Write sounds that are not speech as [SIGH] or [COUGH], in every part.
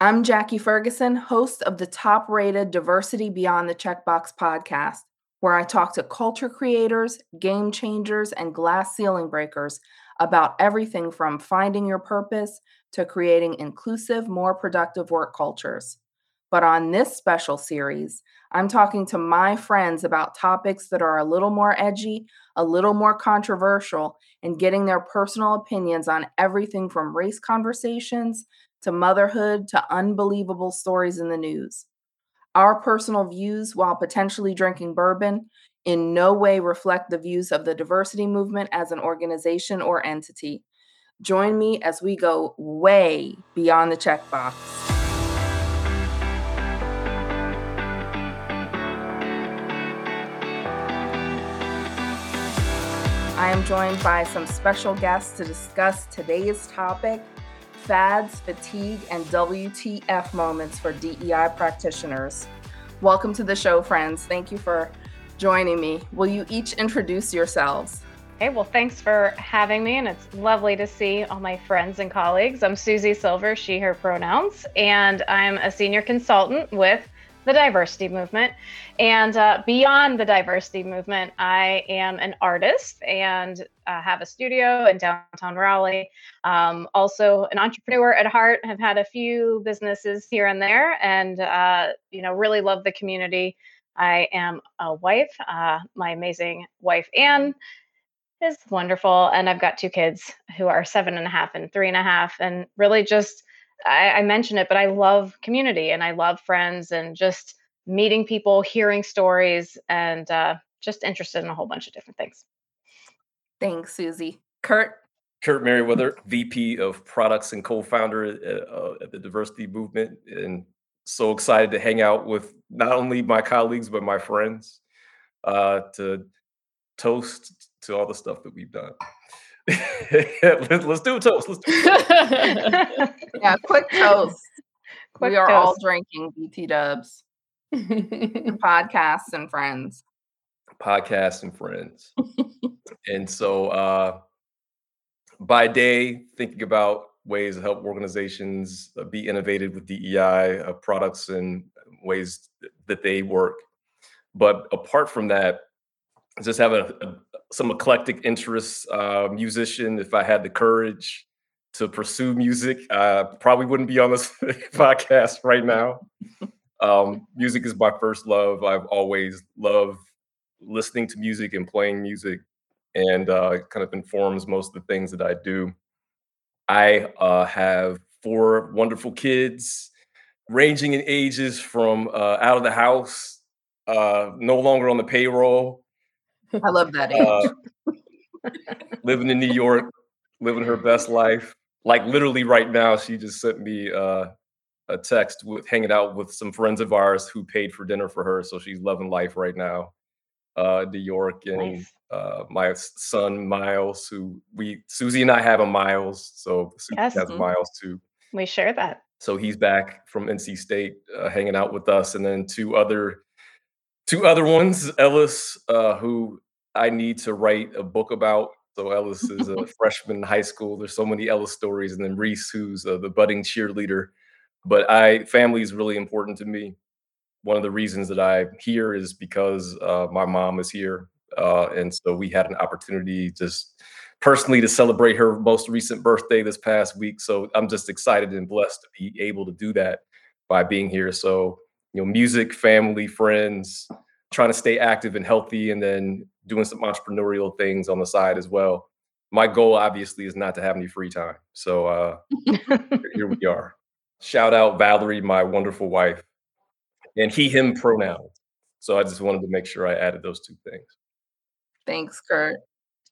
I'm Jackie Ferguson, host of the top rated Diversity Beyond the Checkbox podcast, where I talk to culture creators, game changers, and glass ceiling breakers about everything from finding your purpose to creating inclusive, more productive work cultures. But on this special series, I'm talking to my friends about topics that are a little more edgy, a little more controversial, and getting their personal opinions on everything from race conversations to motherhood to unbelievable stories in the news. Our personal views, while potentially drinking bourbon, in no way reflect the views of the diversity movement as an organization or entity. Join me as we go way beyond the checkbox. I am joined by some special guests to discuss today's topic fads, fatigue, and WTF moments for DEI practitioners. Welcome to the show, friends. Thank you for joining me. Will you each introduce yourselves? Hey, well, thanks for having me, and it's lovely to see all my friends and colleagues. I'm Susie Silver, she, her pronouns, and I'm a senior consultant with the diversity movement. And uh, beyond the diversity movement, I am an artist and uh, have a studio in downtown Raleigh. Um, also, an entrepreneur at heart. Have had a few businesses here and there, and uh, you know, really love the community. I am a wife. Uh, my amazing wife Anne is wonderful, and I've got two kids who are seven and a half and three and a half, and really just I, I mention it, but I love community and I love friends and just meeting people, hearing stories, and uh, just interested in a whole bunch of different things. Thanks, Susie. Kurt? Kurt Merriweather, VP of Products and co-founder at, uh, at the Diversity Movement, and so excited to hang out with not only my colleagues but my friends uh, to toast to all the stuff that we've done. Let's, do a toast. Let's do it. [LAUGHS] yeah, quick toast. Quick we are toast. all drinking BT dubs. [LAUGHS] podcasts and friends. Podcasts and friends. [LAUGHS] and so uh by day, thinking about ways to help organizations uh, be innovative with DEI uh, products and ways that they work. But apart from that, just having a, a, some eclectic interests, uh, musician. If I had the courage to pursue music, I probably wouldn't be on this [LAUGHS] podcast right now. Um, music is my first love. I've always loved listening to music and playing music, and uh, it kind of informs most of the things that I do. I uh, have four wonderful kids, ranging in ages from uh, out of the house, uh, no longer on the payroll, I love that uh, living in New York, living her best life. Like literally right now, she just sent me uh, a text with hanging out with some friends of ours who paid for dinner for her. So she's loving life right now. Uh, New York and nice. uh, my son Miles, who we Susie and I have a Miles, so Susie yes. has mm-hmm. Miles too. We share that. So he's back from NC State, uh, hanging out with us, and then two other two other ones, Ellis, uh, who I need to write a book about. So Ellis is a [LAUGHS] freshman in high school. There's so many Ellis stories, and then Reese, who's uh, the budding cheerleader. But I family is really important to me. One of the reasons that I'm here is because uh, my mom is here, uh, and so we had an opportunity just personally to celebrate her most recent birthday this past week. So I'm just excited and blessed to be able to do that by being here. So you know, music, family, friends, trying to stay active and healthy, and then doing some entrepreneurial things on the side as well. My goal, obviously, is not to have any free time. So uh, [LAUGHS] here we are. Shout out Valerie, my wonderful wife, and he, him pronouns. So I just wanted to make sure I added those two things. Thanks, Kurt.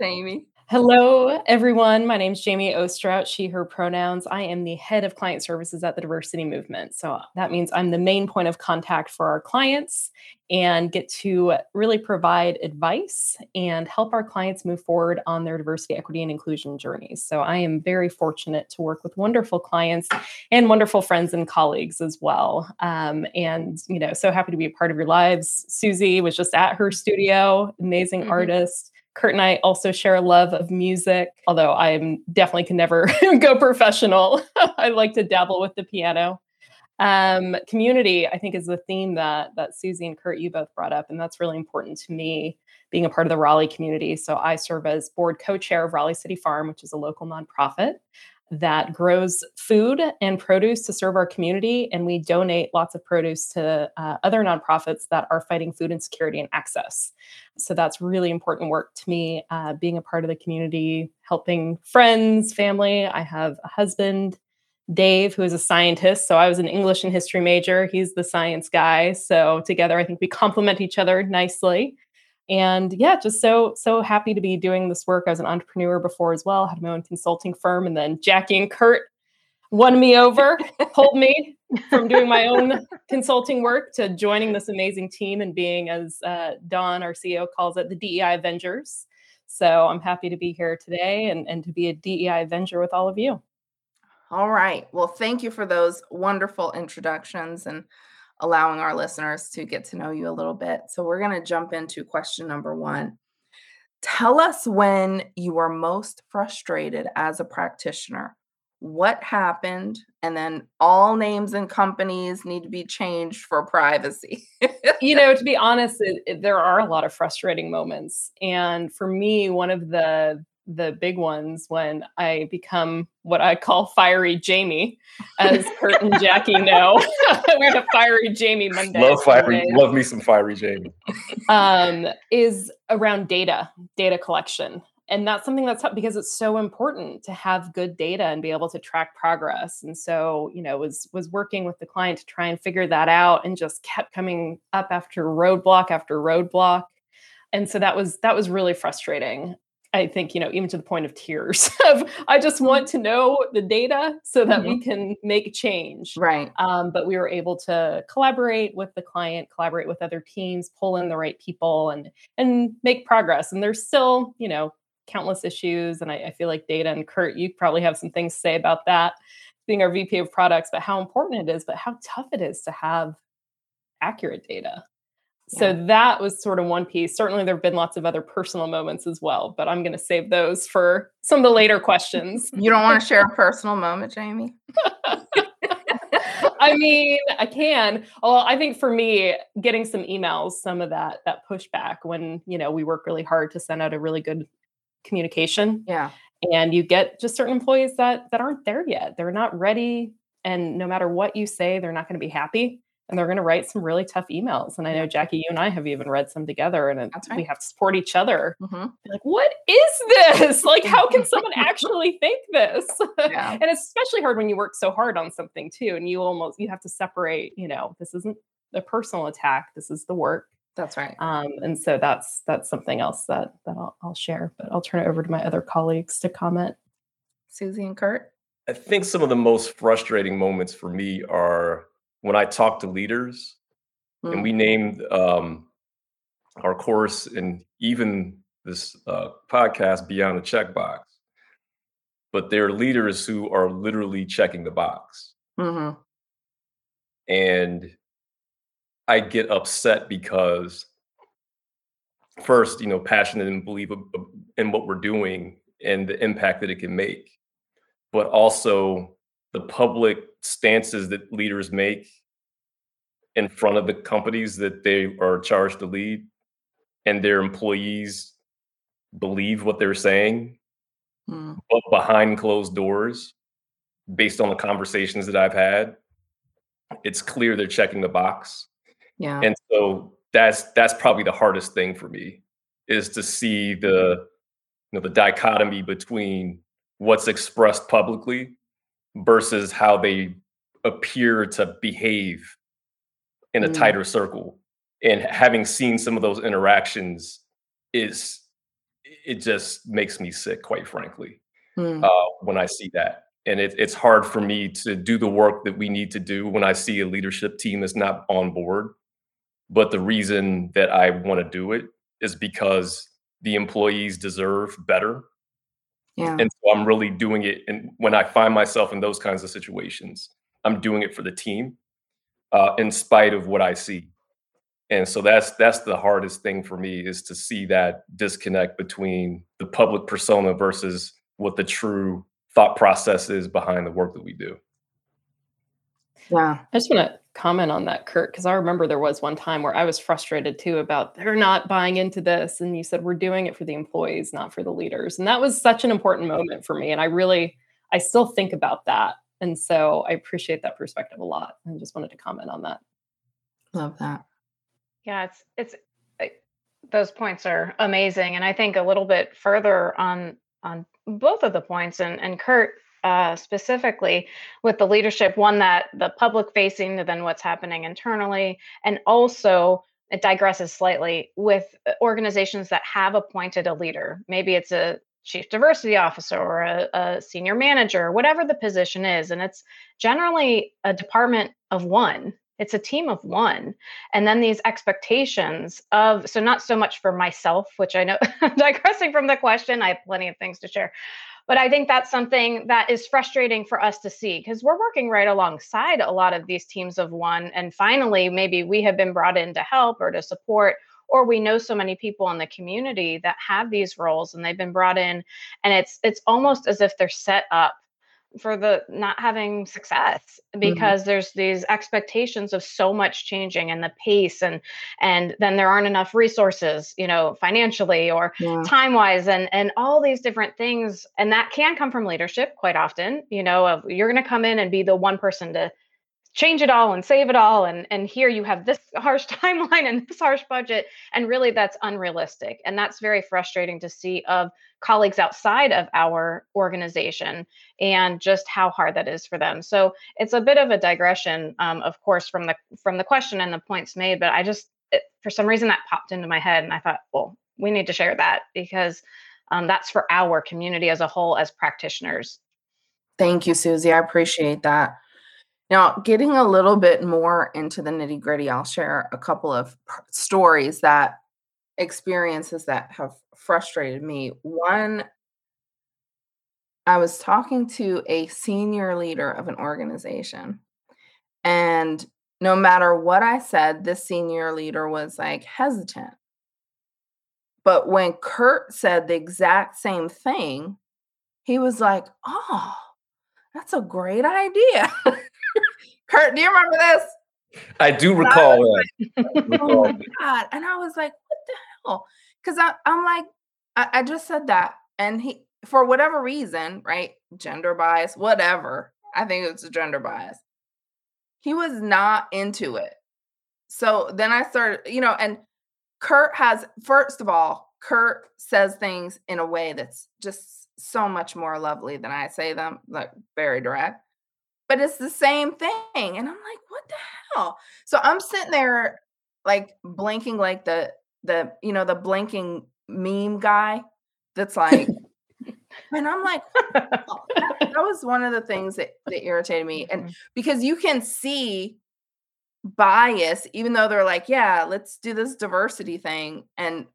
Jamie. Hello, everyone. My name is Jamie Ousterout, she, her pronouns. I am the head of client services at the Diversity Movement. So that means I'm the main point of contact for our clients and get to really provide advice and help our clients move forward on their diversity, equity, and inclusion journeys. So I am very fortunate to work with wonderful clients and wonderful friends and colleagues as well. Um, and, you know, so happy to be a part of your lives. Susie was just at her studio, amazing mm-hmm. artist Kurt and I also share a love of music, although I definitely can never [LAUGHS] go professional. [LAUGHS] I like to dabble with the piano. Um, community, I think, is the theme that that Susie and Kurt you both brought up, and that's really important to me being a part of the Raleigh community. So I serve as board co-chair of Raleigh City Farm, which is a local nonprofit that grows food and produce to serve our community, and we donate lots of produce to uh, other nonprofits that are fighting food insecurity and access. So that's really important work to me, uh, being a part of the community, helping friends, family. I have a husband Dave, who is a scientist. So I was an English and history major. He's the science guy. So together, I think we complement each other nicely. And yeah, just so so happy to be doing this work. I was an entrepreneur before as well. Had my own consulting firm, and then Jackie and Kurt won me over, pulled me from doing my own [LAUGHS] consulting work to joining this amazing team and being, as uh, Don, our CEO, calls it, the DEI Avengers. So I'm happy to be here today and, and to be a DEI Avenger with all of you. All right. Well, thank you for those wonderful introductions and allowing our listeners to get to know you a little bit. So, we're going to jump into question number one. Tell us when you were most frustrated as a practitioner. What happened? And then all names and companies need to be changed for privacy. you [LAUGHS] know, to be honest, it, it, there are a lot of frustrating moments. And for me, one of the the big ones when I become what I call fiery Jamie, as Kurt and Jackie know. [LAUGHS] we have a fiery Jamie Monday. Love fiery, love me some fiery Jamie. Um, is around data, data collection. And that's something that's because it's so important to have good data and be able to track progress. And so, you know, was was working with the client to try and figure that out and just kept coming up after roadblock after roadblock and so that was that was really frustrating I think, you know, even to the point of tears [LAUGHS] of I just mm-hmm. want to know the data so that mm-hmm. we can make change. Right. Um, but we were able to collaborate with the client, collaborate with other teams, pull in the right people and and make progress. And there's still, you know, countless issues. And I, I feel like data and Kurt, you probably have some things to say about that, being our VP of products, but how important it is, but how tough it is to have accurate data. So that was sort of one piece. Certainly, there have been lots of other personal moments as well, but I'm going to save those for some of the later questions. [LAUGHS] You don't want to share a [LAUGHS] personal moment, Jamie? [LAUGHS] I mean, I can. Well, I think for me, getting some emails, some of that that pushback when you know we work really hard to send out a really good communication. Yeah. And you get just certain employees that that aren't there yet. They're not ready, and no matter what you say, they're not going to be happy and they're going to write some really tough emails. And I know Jackie, you and I have even read some together, and right. we have to support each other. Mm-hmm. Like, what is this? [LAUGHS] Like, how can someone [LAUGHS] actually think this? Yeah. [LAUGHS] and it's especially hard when you work so hard on something too, and you almost you have to separate. You know, this isn't a personal attack. This is the work. That's right. Um, and so that's that's something else that that I'll, I'll share. But I'll turn it over to my other colleagues to comment. Susie and Kurt. I think some of the most frustrating moments for me are when I talk to leaders, mm. and we named um, our course and even this uh, podcast Beyond the Checkbox, but they're leaders who are literally checking the box. Mm-hmm. And I get upset because first, you know, passionate and believe in what we're doing and the impact that it can make, but also the public stances that leaders make in front of the companies that they are charged to lead and their employees believe what they're saying mm. but behind closed doors based on the conversations that i've had it's clear they're checking the box yeah and so that's that's probably the hardest thing for me is to see the you know the dichotomy between what's expressed publicly versus how they appear to behave in a mm. tighter circle. And having seen some of those interactions is it just makes me sick, quite frankly, mm. uh, when I see that. And it, it's hard for me to do the work that we need to do when I see a leadership team is not on board. But the reason that I want to do it is because the employees deserve better yeah. And so I'm really doing it. And when I find myself in those kinds of situations, I'm doing it for the team, uh, in spite of what I see. And so that's that's the hardest thing for me is to see that disconnect between the public persona versus what the true thought process is behind the work that we do. Yeah. I just want to comment on that, Kurt, because I remember there was one time where I was frustrated too about they're not buying into this. And you said, we're doing it for the employees, not for the leaders. And that was such an important moment for me. And I really, I still think about that. And so I appreciate that perspective a lot. And just wanted to comment on that. Love that. Yeah, it's, it's, those points are amazing. And I think a little bit further on, on both of the points and, and Kurt, uh, specifically with the leadership, one that the public facing, then what's happening internally, and also it digresses slightly with uh, organizations that have appointed a leader. Maybe it's a chief diversity officer or a, a senior manager, whatever the position is. And it's generally a department of one. It's a team of one. And then these expectations of so not so much for myself which i know [LAUGHS] digressing from the question. I have plenty of things to share but I think that's something that is frustrating for us to see because we're working right alongside a lot of these teams of one. And finally, maybe we have been brought in to help or to support or we know so many people in the community that have these roles and they've been brought in and it's it's almost as if they're set up for the not having success mm-hmm. because mm-hmm. there's these expectations of so much changing and the pace and and then there aren't enough resources you know financially or yeah. time wise and and all these different things and that can come from leadership quite often you know of you're going to come in and be the one person to change it all and save it all and and here you have this [LAUGHS] harsh timeline and this harsh budget and really that's unrealistic. And that's very frustrating to see of colleagues outside of our organization and just how hard that is for them. So it's a bit of a digression um, of course from the from the question and the points made but i just it, for some reason that popped into my head and i thought well we need to share that because um, that's for our community as a whole as practitioners. Thank you susie. I appreciate that now, getting a little bit more into the nitty gritty, I'll share a couple of stories that experiences that have frustrated me. One, I was talking to a senior leader of an organization, and no matter what I said, this senior leader was like hesitant. But when Kurt said the exact same thing, he was like, Oh, that's a great idea. [LAUGHS] Kurt, do you remember this? I do recall that. oh my god! And I was like, "What the hell?" Because I'm like, I, I just said that, and he, for whatever reason, right? Gender bias, whatever. I think it's a gender bias. He was not into it. So then I started, you know, and Kurt has, first of all, Kurt says things in a way that's just so much more lovely than I say them, like very direct but it's the same thing. And I'm like, what the hell? So I'm sitting there like blinking like the the you know the blinking meme guy that's like [LAUGHS] and I'm like that, that, was one of the things that, that irritated me. And mm-hmm. because you can see bias, even though they're like, yeah, let's do this diversity thing. And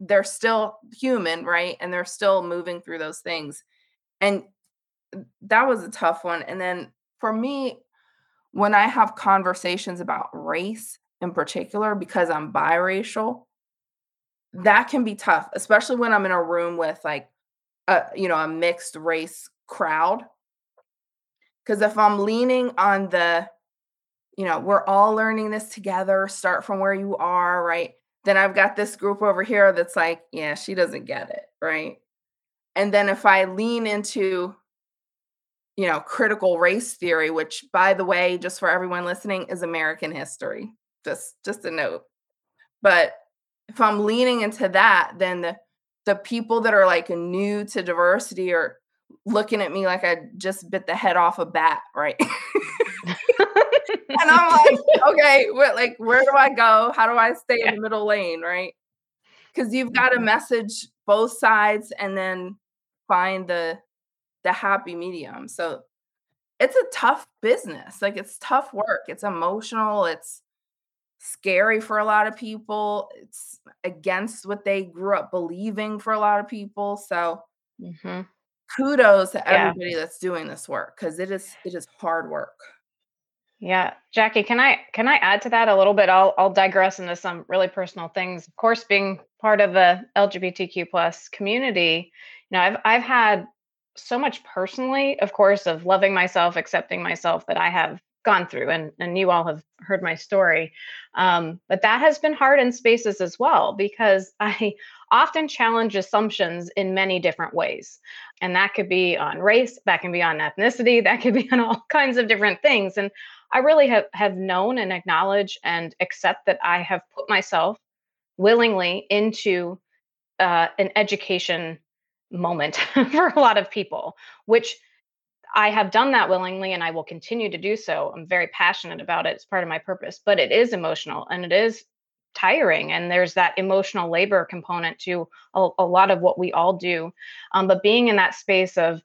they're still human, right? And they're still moving through those things. And that was a tough one. And then for me, when I have conversations about race in particular, because I'm biracial, that can be tough, especially when I'm in a room with like a you know a mixed race crowd. Because if I'm leaning on the, you know, we're all learning this together, start from where you are, right? Then I've got this group over here that's like, yeah, she doesn't get it, right? And then if I lean into you know, critical race theory, which by the way, just for everyone listening, is American history. Just just a note. But if I'm leaning into that, then the the people that are like new to diversity are looking at me like I just bit the head off a bat, right? and I'm like, okay, what like where do I go? How do I stay yeah. in the middle lane, right? Because you've got to mm-hmm. message both sides and then find the the happy medium. So it's a tough business. Like it's tough work. It's emotional. It's scary for a lot of people. It's against what they grew up believing for a lot of people. So mm-hmm. kudos to everybody yeah. that's doing this work because it is it is hard work. Yeah, Jackie, can I can I add to that a little bit? I'll I'll digress into some really personal things. Of course, being part of the LGBTQ plus community, you know, I've I've had so much personally, of course, of loving myself, accepting myself that I have gone through and and you all have heard my story um, but that has been hard in spaces as well because [LAUGHS] i often challenge assumptions in many different ways and that could be on race that can be on ethnicity that could be [LAUGHS] on all kinds of different things and i really have have known and acknowledge and accept that i have put myself willingly into uh, an education moment [LAUGHS] for a lot of people which I have done that willingly and I will continue to do so. I'm very passionate about it. It's part of my purpose, but it is emotional and it is tiring. And there's that emotional labor component to a, a lot of what we all do. Um, but being in that space of,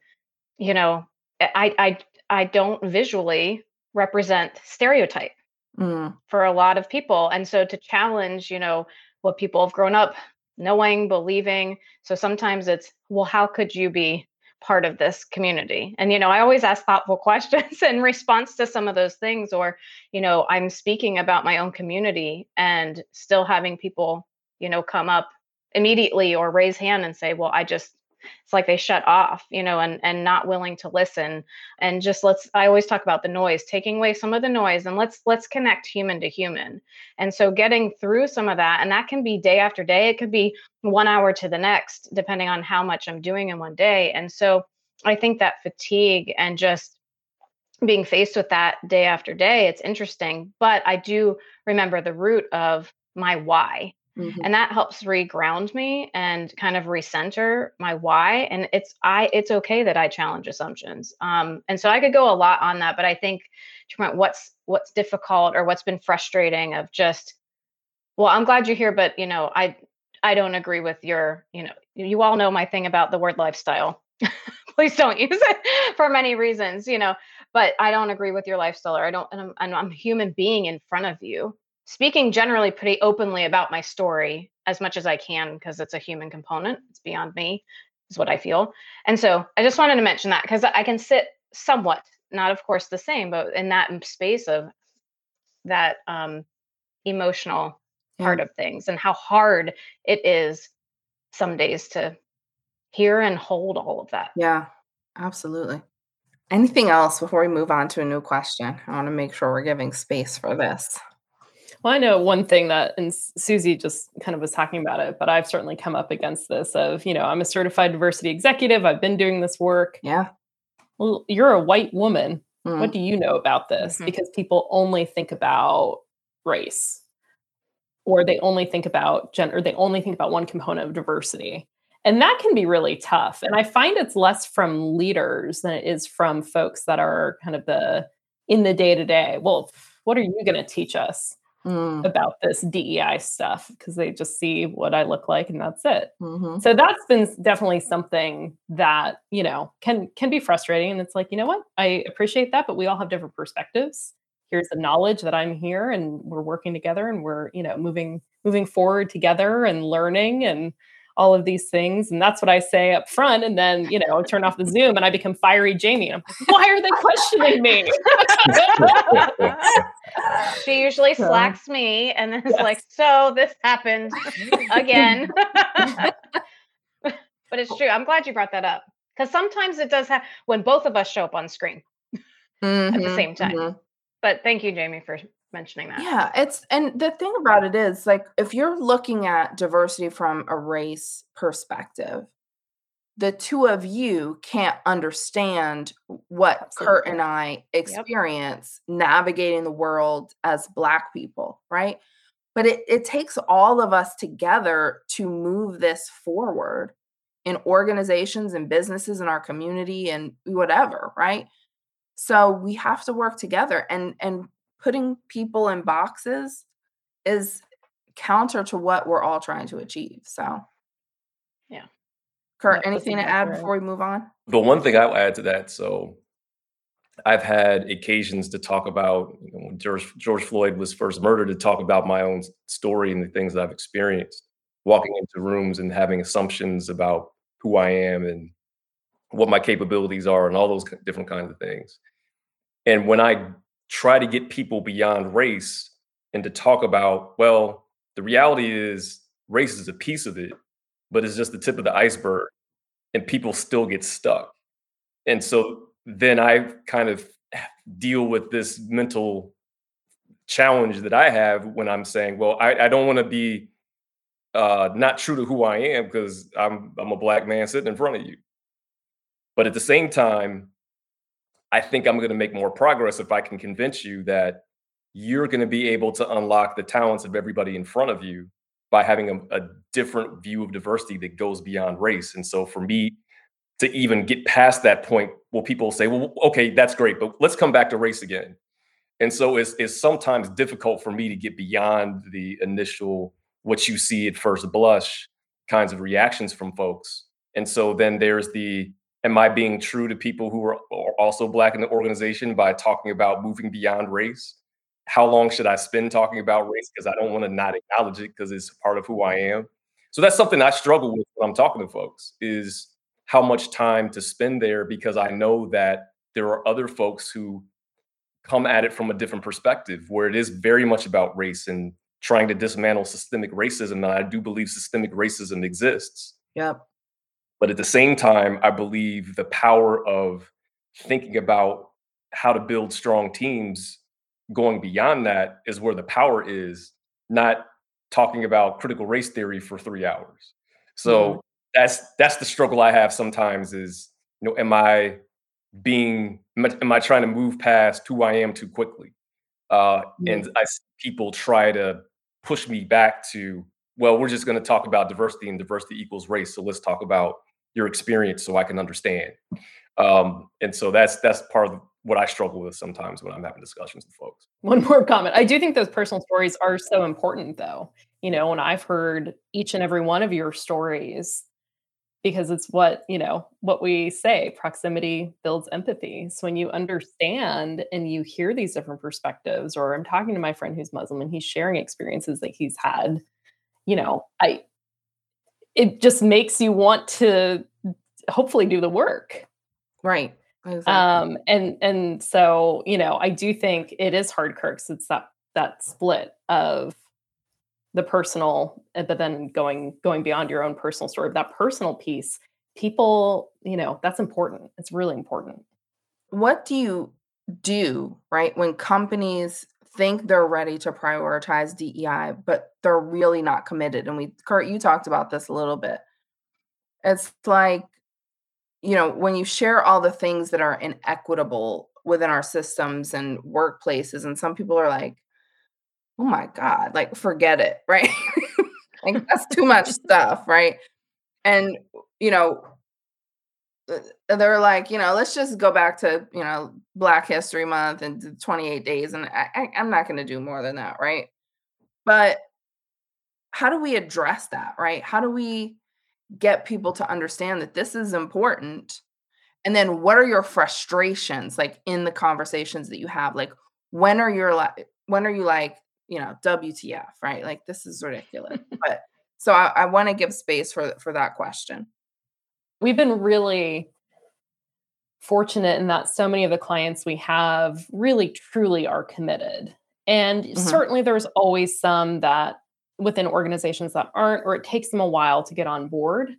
you know, I, I, I don't visually represent stereotype mm. for a lot of people. And so to challenge, you know, what people have grown up knowing, believing. So sometimes it's, well, how could you be part of this community and you know i always ask thoughtful [LAUGHS] questions in response to some of those things or you know i'm speaking about my own community and still having people you know come up immediately or raise hand and say well i just it's like they shut off you know and and not willing to listen. And just let's i always talk about the noise taking away some of the noise and let's let's connect human to human. And so getting through some of that and that can be day after day it could be one hour to the next depending on how much i'm doing in one day. And so i think that fatigue and just being faced with that day after day it's interesting but i do remember the root of my why Mm-hmm. And that helps reground me and kind of recenter my why. And it's I it's okay that I challenge assumptions. Um, and so I could go a lot on that, but I think to point what's what's difficult or what's been frustrating of just, well, I'm glad you're here, but you know, I I don't agree with your, you know, you all know my thing about the word lifestyle. [LAUGHS] Please don't use it for many reasons, you know, but I don't agree with your lifestyle or I don't, and I'm, and I'm a human being in front of you speaking generally pretty openly about my story as much as I can because it's a human component. It's beyond me, is what I feel. And so I just wanted to mention that because I can sit somewhat, not of course the same, but in that space of that um, emotional yeah. part of things and how hard it is some days to hear and hold all of that. Yeah, absolutely. Anything else before we move on to a new question? I want to make sure we're giving space for this. Well, I know one thing that, and Susie just kind of was talking about it, but I've certainly come up against this of, you know, I'm a certified diversity executive. I've been doing this work. Yeah. Well, you're a white woman. Mm. What do you know about this? Mm-hmm. Because people only think about race or they only think about gender, they only think about one component of diversity. And that can be really tough. And I find it's less from leaders than it is from folks that are kind of the in the day to day. Well, what are you going to teach us? Mm. about this DEI stuff because they just see what I look like and that's it. Mm-hmm. So that's been definitely something that, you know, can can be frustrating and it's like, you know what? I appreciate that, but we all have different perspectives. Here's the knowledge that I'm here and we're working together and we're, you know, moving moving forward together and learning and all of these things. And that's what I say up front. And then, you know, turn off the Zoom and I become fiery Jamie. I'm like, why are they questioning me? [LAUGHS] she usually slacks me and then yes. like, so this happened again. [LAUGHS] but it's true. I'm glad you brought that up. Because sometimes it does have when both of us show up on screen mm-hmm, at the same time. Mm-hmm. But thank you, Jamie, for mentioning that. Yeah, it's and the thing about it is like if you're looking at diversity from a race perspective, the two of you can't understand what Absolutely. Kurt and I experience yep. navigating the world as black people, right? But it, it takes all of us together to move this forward in organizations and businesses in our community and whatever, right? So we have to work together and and putting people in boxes is counter to what we're all trying to achieve. So, yeah. Kurt, anything to add before we move on? The one thing I'll add to that. So, I've had occasions to talk about you know, when George, George Floyd was first murdered, to talk about my own story and the things that I've experienced, walking into rooms and having assumptions about who I am and what my capabilities are, and all those different kinds of things. And when I try to get people beyond race and to talk about, well, the reality is race is a piece of it, but it's just the tip of the iceberg and people still get stuck. And so then I kind of deal with this mental challenge that I have when I'm saying, well, I, I don't want to be uh, not true to who I am because I'm I'm a black man sitting in front of you. But at the same time, I think I'm going to make more progress if I can convince you that you're going to be able to unlock the talents of everybody in front of you by having a, a different view of diversity that goes beyond race. And so for me to even get past that point, well, people say, well, okay, that's great, but let's come back to race again. And so it's, it's sometimes difficult for me to get beyond the initial, what you see at first blush kinds of reactions from folks. And so then there's the, am I being true to people who are also black in the organization by talking about moving beyond race? How long should I spend talking about race? Because I don't want to not acknowledge it because it's part of who I am. So that's something I struggle with when I'm talking to folks is how much time to spend there because I know that there are other folks who come at it from a different perspective where it is very much about race and trying to dismantle systemic racism. And I do believe systemic racism exists. Yep. But at the same time, I believe the power of thinking about how to build strong teams going beyond that is where the power is, not talking about critical race theory for three hours. So mm-hmm. that's that's the struggle I have sometimes is, you know, am I being am I trying to move past who I am too quickly? Uh, mm-hmm. And I see people try to push me back to, well, we're just going to talk about diversity and diversity equals race. So let's talk about your experience so I can understand. Um, and so that's that's part of what I struggle with sometimes when I'm having discussions with folks. One more comment. I do think those personal stories are so important though. You know, when I've heard each and every one of your stories, because it's what, you know, what we say, proximity builds empathy. So when you understand and you hear these different perspectives, or I'm talking to my friend who's Muslim and he's sharing experiences that he's had, you know, I it just makes you want to hopefully do the work. Right. Exactly. Um, and and so you know, I do think it is hard, Kirks. It's that that split of the personal, eh, but then going going beyond your own personal story. That personal piece, people, you know, that's important. It's really important. What do you do right when companies think they're ready to prioritize DEI, but they're really not committed? And we, Kurt, you talked about this a little bit. It's like you know, when you share all the things that are inequitable within our systems and workplaces, and some people are like, oh my God, like forget it, [LAUGHS] right? like that's too much [LAUGHS] stuff, right? And, you know, uh, they're like, you know, let's just go back to, you know, Black History Month and 28 days. And I, I, I'm not going to do more than that, right? But how do we address that, right? How do we get people to understand that this is important and then what are your frustrations like in the conversations that you have like when are your like when are you like you know wtf right like this is ridiculous [LAUGHS] but so i, I want to give space for for that question we've been really fortunate in that so many of the clients we have really truly are committed and mm-hmm. certainly there's always some that within organizations that aren't, or it takes them a while to get on board.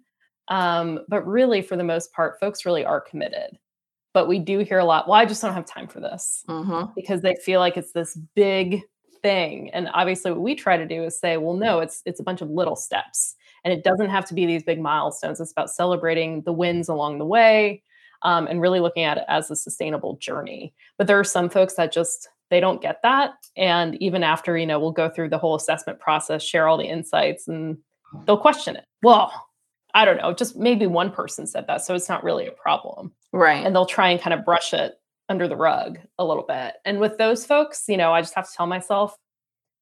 Um, but really, for the most part, folks really are committed. But we do hear a lot, well, I just don't have time for this mm-hmm. because they feel like it's this big thing. And obviously, what we try to do is say, well, no, it's it's a bunch of little steps. And it doesn't have to be these big milestones. It's about celebrating the wins along the way um, and really looking at it as a sustainable journey. But there are some folks that just they don't get that and even after you know we'll go through the whole assessment process share all the insights and they'll question it well i don't know just maybe one person said that so it's not really a problem right and they'll try and kind of brush it under the rug a little bit. And with those folks you know i just have to tell myself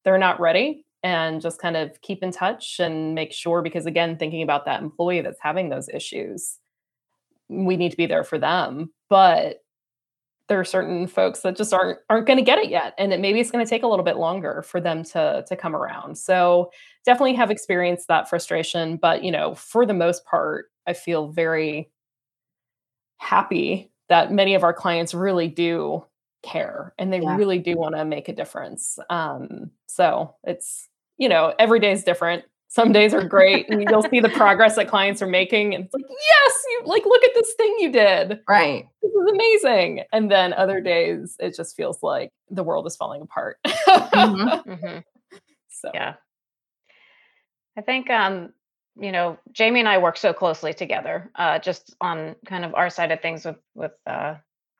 they're not ready and just kind of keep in touch and make sure because again thinking about that employee that's having those issues we need to be there for them. But there are certain folks that just aren't aren't going to get it yet and it maybe it's going to take a little bit longer for them to to come around. So definitely have experienced that frustration but you know for the most part i feel very happy that many of our clients really do care and they yeah. really do want to make a difference um so it's you know every day is different some days are great and you'll see the [LAUGHS] progress that clients are making and it's like yes you like look at this thing you did right this is amazing and then other days it just feels like the world is falling apart mm-hmm. [LAUGHS] Mm-hmm. so yeah i think um you know jamie and i work so closely together uh, just on kind of our side of things with with uh,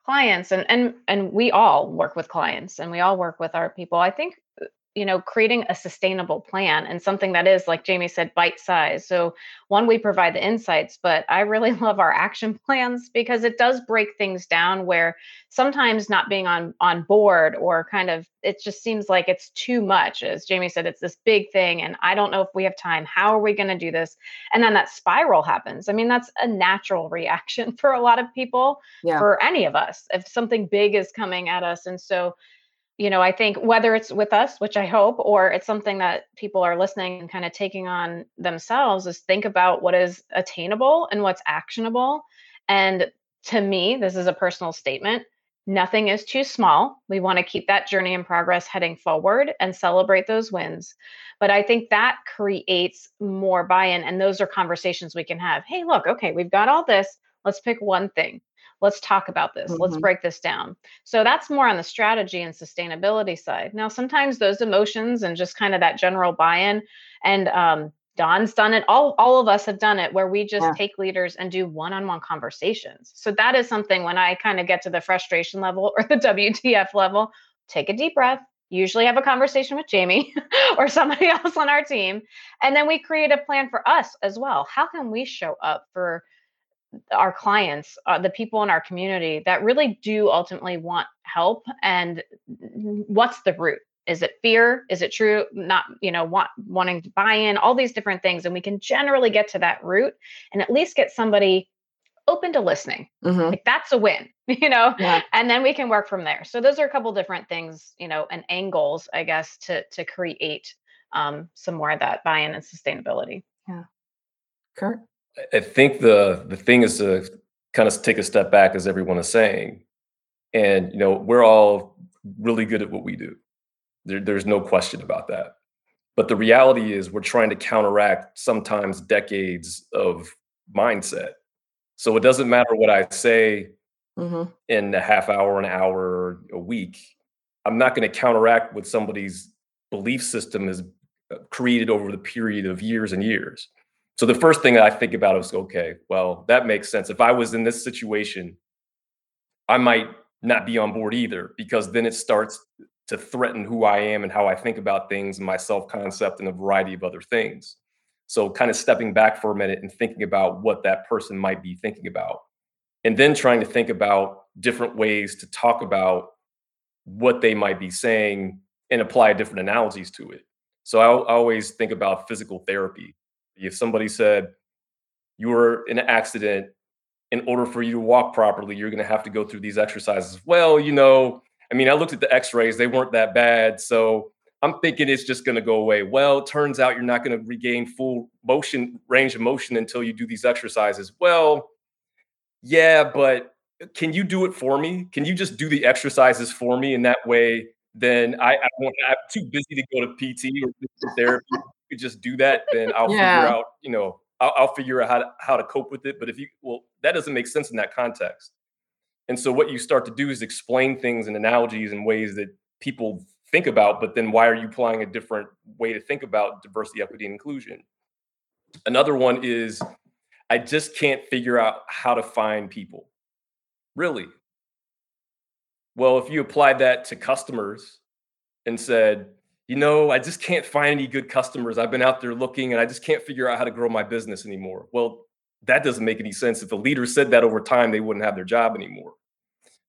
clients and and and we all work with clients and we all work with our people. I think you know creating a sustainable plan and something that is like jamie said bite size so one we provide the insights but i really [LAUGHS] love our action plans because it does break things down where sometimes not being on on board or kind of it just seems like it's too much. As jamie said it's this big thing and i don't know if we have time. How are we going to do this? And then that spiral happens. I mean that's a natural [LAUGHS] reaction for a lot of people yeah. for any of us if something big is coming at us. And so you know, I think whether it's with us, which I hope, or it's something that people are listening and kind of taking on themselves, is think about what is attainable and what's actionable. And to me, this is a personal statement. Nothing is too small. We want to keep that journey in progress heading forward and celebrate those wins. But I think that creates more buy in. And those are conversations we can have. Hey, look, okay, we've got all this. Let's pick one thing let's talk about this mm-hmm. let's break this down so that's more on the strategy and sustainability side now sometimes those emotions and just kind of that general buy-in and um, Don's done it. All, all of us have done it where we just yeah. take leaders and do one on one conversations. So that is something when I kind of get to the frustration level [LAUGHS] or the WTF level, take a deep breath, usually have a conversation with Jamie [LAUGHS] or somebody [LAUGHS] else on our team. And then we create a plan for us as well. How can we show up for our clients, uh, the people in our community that really do ultimately want help. And what's the root? Is it fear? Is it true? Not, you know, want, wanting to buy in, all these different things. And we can generally get to that root and at least get somebody open to listening. Mm-hmm. Like that's a win, [LAUGHS] you know, yeah. and then we can work from there. So those are a couple different things, you know, and angles, I guess, to to create um, some more of that buy-in and sustainability. Yeah. Kurt. I think the the thing is to kind of take a step back, as everyone is saying, and you know we're all really good at what we do. There, there's no question about that. But the reality is, we're trying to counteract sometimes decades of mindset. So it doesn't matter what I say mm-hmm. in a half hour, an hour, a week. I'm not going to counteract what somebody's belief system has uh, created over the period of years and years. So the first thing that I think about is okay, well, that makes sense. If I was in this situation, I might not be on board either because then it starts to threaten who I am and how I think about things and my self concept and a variety of other things. So, kind of stepping back for a minute and thinking about what that person might be thinking about, and then trying to think about different ways to talk about what they might be saying and apply different analogies to it. So, I, I always think about physical therapy if somebody said you were in an accident, in order for you to walk properly, you're going to have to go through these exercises. Well, you know, I mean, I looked at the x rays, they weren't that bad. So I'm thinking it's just going to go away. Well, turns out you're not going to regain full motion, range of motion until you do these exercises. Well, yeah, but can you do it for me? Can you just do the exercises for me? And that way, then I, I I'm too busy to go to PT or therapy could just do that, then [LAUGHS] I'll yeah. figure out, you know, I'll, I'll figure out how to, how to cope with it. But if you, well, that doesn't make sense in that context. And so what you start to do is explain things and analogies in ways that people think about, but then why are you applying a different way to think about diversity, equity, and inclusion? Another one is I just can't figure out how to find people. Really? Well, if you applied that to customers and said, you know, I just can't find any good customers. I've been out there looking and I just can't figure out how to grow my business anymore. Well, that doesn't make any sense. If the leader said that over time, they wouldn't have their job anymore.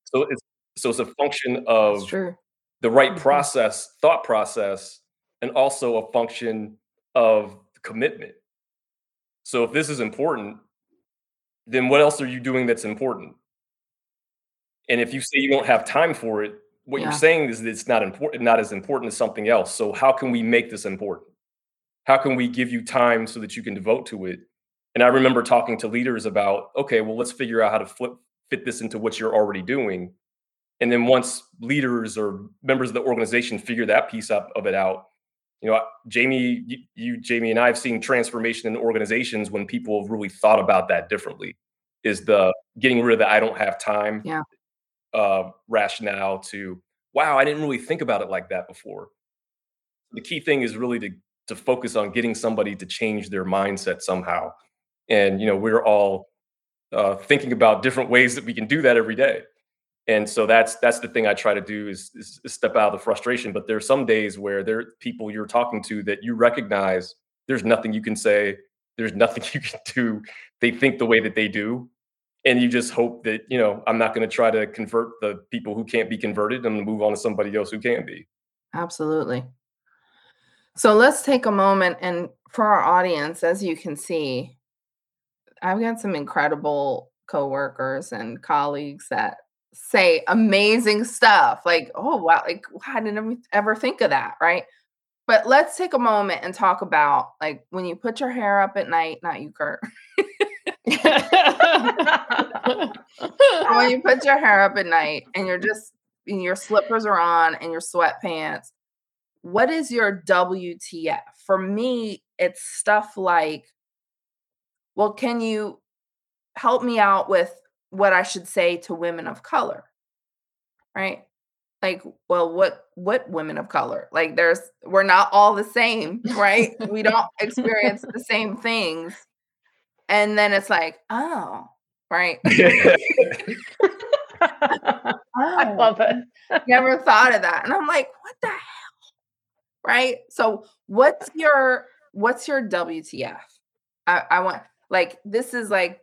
So it's so it's a function of the right mm-hmm. process, thought process, and also a function of commitment. So if this is important, then what else are you doing that's important? And if you say you don't have time for it, what yeah. you're saying is that it's not important, not as important as something else. So how can we make this important? How can we give you time so that you can devote to it? And I remember talking to leaders about, okay, well, let's figure out how to flip fit this into what you're already doing. And then once leaders or members of the organization figure that piece up of it out, you know, Jamie, you, you, Jamie, and I have seen transformation in organizations when people have really thought about that differently. Is the getting rid of the "I don't have time" yeah. Uh, rationale to wow, I didn't really think about it like that before. The key thing is really to to focus on getting somebody to change their mindset somehow, and you know, we're all uh, thinking about different ways that we can do that every day. And so that's that's the thing i try to do is, is, step out of the frustration. But there's some days where there are people you're talking to that you recognize there's nothing you can say there's [LAUGHS] nothing you can do. They think the way that they do and you just hope that you know i'm not going to try to convert the people who can't be converted and move on to somebody else who can be. Absolutely. So let's take a moment and for our audience as you can see i've got some incredible coworkers and colleagues that say amazing stuff like oh wow like i didn't ever think of that right? But let's take a moment and talk about like when you put your hair up at night not you kurt [LAUGHS] when [LAUGHS] you put your hair up at night and you're just and your slippers are on and your sweatpants what is your wtf for me it's stuff like well can you help me out with what I should say to women of color. Right? Like, well, what what women of color? Like there's we're not all the same, right? we don't [LAUGHS] experience the same things. And then it's like, oh, right. [LAUGHS] oh, [LAUGHS] I love oh, it. Never thought of that. And I'm like, what the hell? Right? So what's your what's your WTF? I, I want like this is like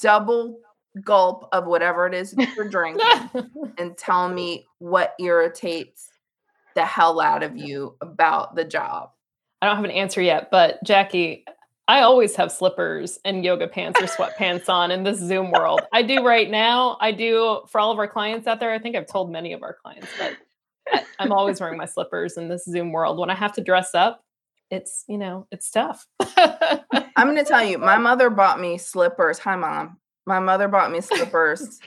double gulp of whatever it is you're drinking [LAUGHS] and tell me what irritates the hell out of you about the job. I don't have an answer yet, but Jackie, I always have slippers and yoga pants or sweatpants [LAUGHS] on in this Zoom world. I do right now. I do for all of our clients out there. I think I've told many of our clients, but I'm always wearing my slippers in this Zoom world. When I have to dress up, it's, you know, it's tough. I'm going to tell you, my mother bought me slippers. Hi, mom. My mother bought me slippers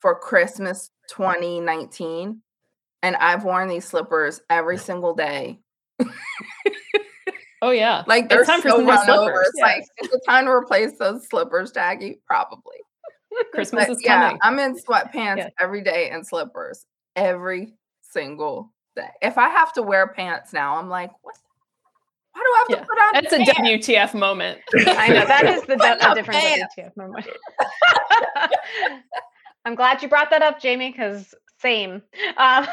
for Christmas 2019, and I've worn these slippers every single day. [LAUGHS] oh yeah, like they're time so for some run over. It's yeah. like it's the time to replace those slippers, Jackie. Probably. [LAUGHS] Christmas but, is coming. Yeah, I'm in sweatpants yeah. every day and slippers every single day. If I have to wear pants now, I'm like, what why do I have yeah. to put on? That's pants? a WTF moment. I know that is the a different pants. WTF moment. [LAUGHS] [LAUGHS] I'm glad you brought that up, Jamie, because same, uh,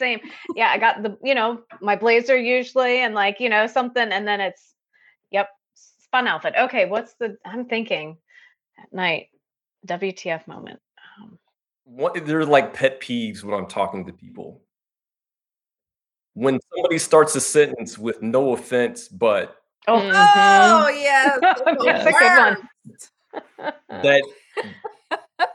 same. Yeah, I got the you know my blazer usually, and like you know something, and then it's yep, fun outfit. Okay, what's the? I'm thinking at night. WTF moment. Um, what they're like pet peeves when I'm talking to people when somebody starts a sentence with no offense, but oh, mm-hmm. oh yes, [LAUGHS] that's a good one. that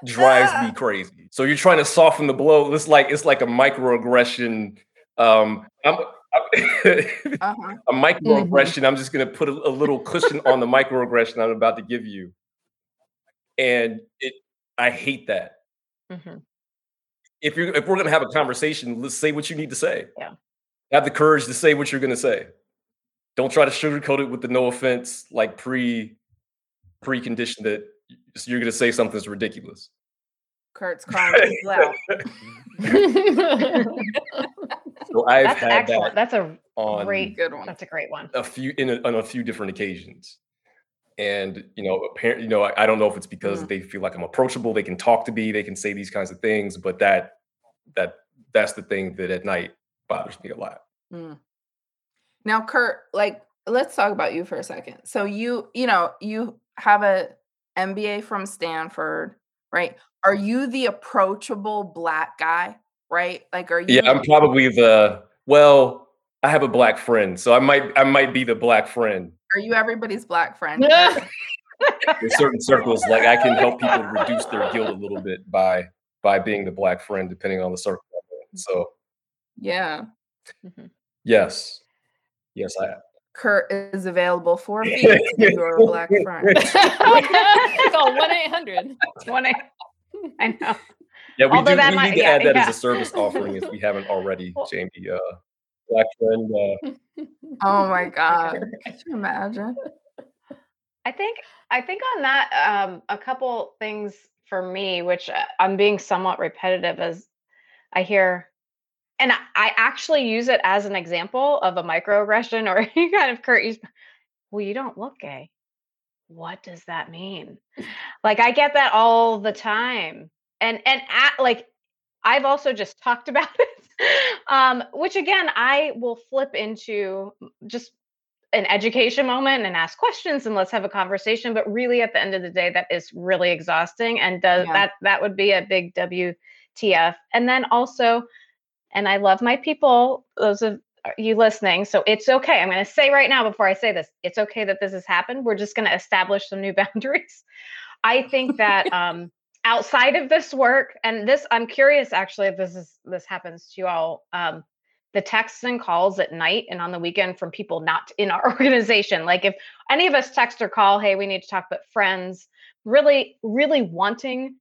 drives me [LAUGHS] crazy. So you're trying to soften the blow. It's like it's like a microaggression. Um, I'm, uh-huh. [LAUGHS] a microaggression. Mm-hmm. I'm just going to put a, a, little cushion on the microaggression I'm about to give you, and it. I hate that. Mm-hmm. If you're if we're going to have a conversation, let's say what you need to say. Yeah have the courage to say what you're going to say. Don't try to sugarcoat it with the no offense, like pre precondition that you're going to say something's ridiculous. Kurt's calling people out. so [LAUGHS] I've that's had excellent. that. That's a great good one. That's a great one. A few in a, on a few different occasions, and you know, apparently, you know, I, I don't know if it's because mm. they feel like I'm approachable. They can talk to me. They can say these kinds of things. But that that that's the thing that at night bothers me a lot. Mm. Now, Kurt, like, let's talk about you for a second. So you, you know, you have a MBA from Stanford, right? Are you the approachable black guy, right? Like, are you? Yeah, I'm probably the. Well, I have a black friend, so I might, I might be the black friend. Are you everybody's black friend? [LAUGHS] In certain circles, like I can help people reduce their guilt a little bit by by being the black friend, depending on the circle. So yeah. Mm-hmm. Yes. Yes, I am. Kurt is available for a fee if you're a black [LAUGHS] friend. [LAUGHS] Call 1 800. 1 I know. Yeah, we, do, we need to add that yeah. as a service offering if we haven't already, Jamie. Uh, black friend. Uh, oh my [LAUGHS] god! Can you imagine? I think I think on that um, a couple things for me, which uh, I'm being somewhat repetitive as I hear, and I, actually use it as an example of a microaggression or [LAUGHS] you kind of. You, well, you don't look gay. What does that mean? like I get that all the time, and and at, like I've also just talked [LAUGHS] about it, um, which again I will flip into just an education moment and ask questions and let's have a conversation but really at the end of the day that is really exhausting and does yeah. that that would be a big wtf and then also and i love my people those of you listening so it's okay i'm going to say right now before i say this it's okay that this has happened we're just going to establish some new [LAUGHS] boundaries i think that um outside of this work and this i'm curious actually if this is this happens to you all um the texts and calls at night and on the weekend from people not in our [LAUGHS] organization. Like if any of us text or call, hey, we need to talk, but friends really, really wanting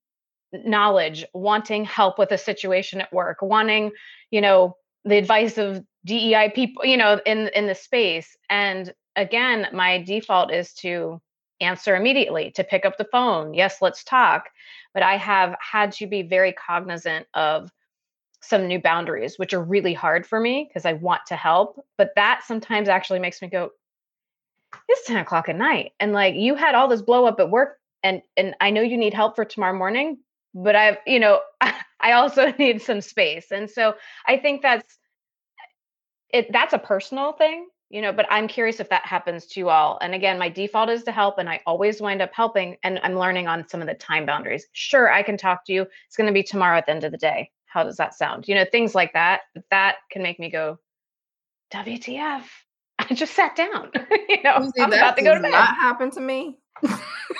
knowledge, wanting help with a situation at work, wanting, you know, the advice of DEI people, you know, in in the space. And again, my default is to answer immediately, to pick up the phone. Yes, let's talk. But I have had to be very cognizant of some new boundaries, which are really hard for me because I want to help. But that sometimes actually makes me go, it's 10 o'clock at night. And like you had all this blow up at work and and I know you need help for tomorrow morning, but I've, you know, [LAUGHS] I also [LAUGHS] need some space. And so I think that's it that's a personal thing, you know, but I'm curious if that happens to you all. And again, my default is to help and I always wind up helping and I'm learning on some of the time boundaries. Sure, I can talk to you. It's going to be tomorrow at the end of the day how does that sound? You know, things like that. That can make me go, WTF. [LAUGHS] I just sat down. you know, See, I'm about to go to bed. Not happen to me.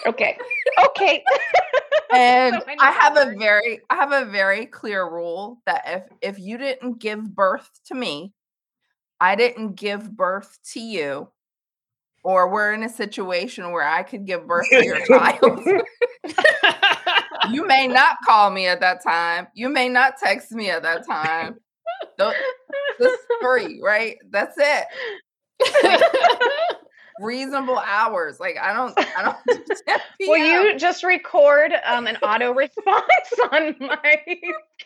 Okay. Okay. [LAUGHS] and so I, I have a very I have a very clear rule that if if you didn't give birth to me, I didn't give birth to you, or we're in a situation where I could give birth to your child [LAUGHS] you may not call me at that time. You may not text me at that time. Don't, just three, right? That's it. [LAUGHS] Reasonable hours. Like I don't, I don't. [LAUGHS] [LAUGHS] Will you just record um, an auto response [LAUGHS] on my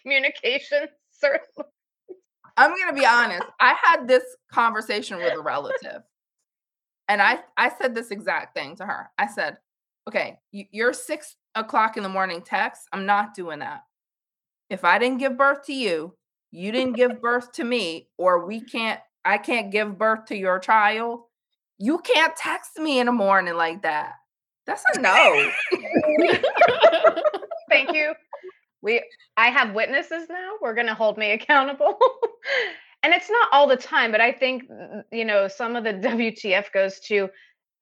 communication? Certainly. I'm gonna be honest. I had this conversation with a relative, and I I said this exact thing to her. I said, "Okay, you're six o'clock in the morning text, I'm not doing that. If I didn't give birth to you, you didn't give birth to me, or we can't, I can't give birth to your child, you can't text me in the morning like that. That's a no. [LAUGHS] Thank you. We I have witnesses now. We're going to hold me accountable. [LAUGHS] and it's not all the time, but I think mm, you know some of the [LAUGHS] WTF goes to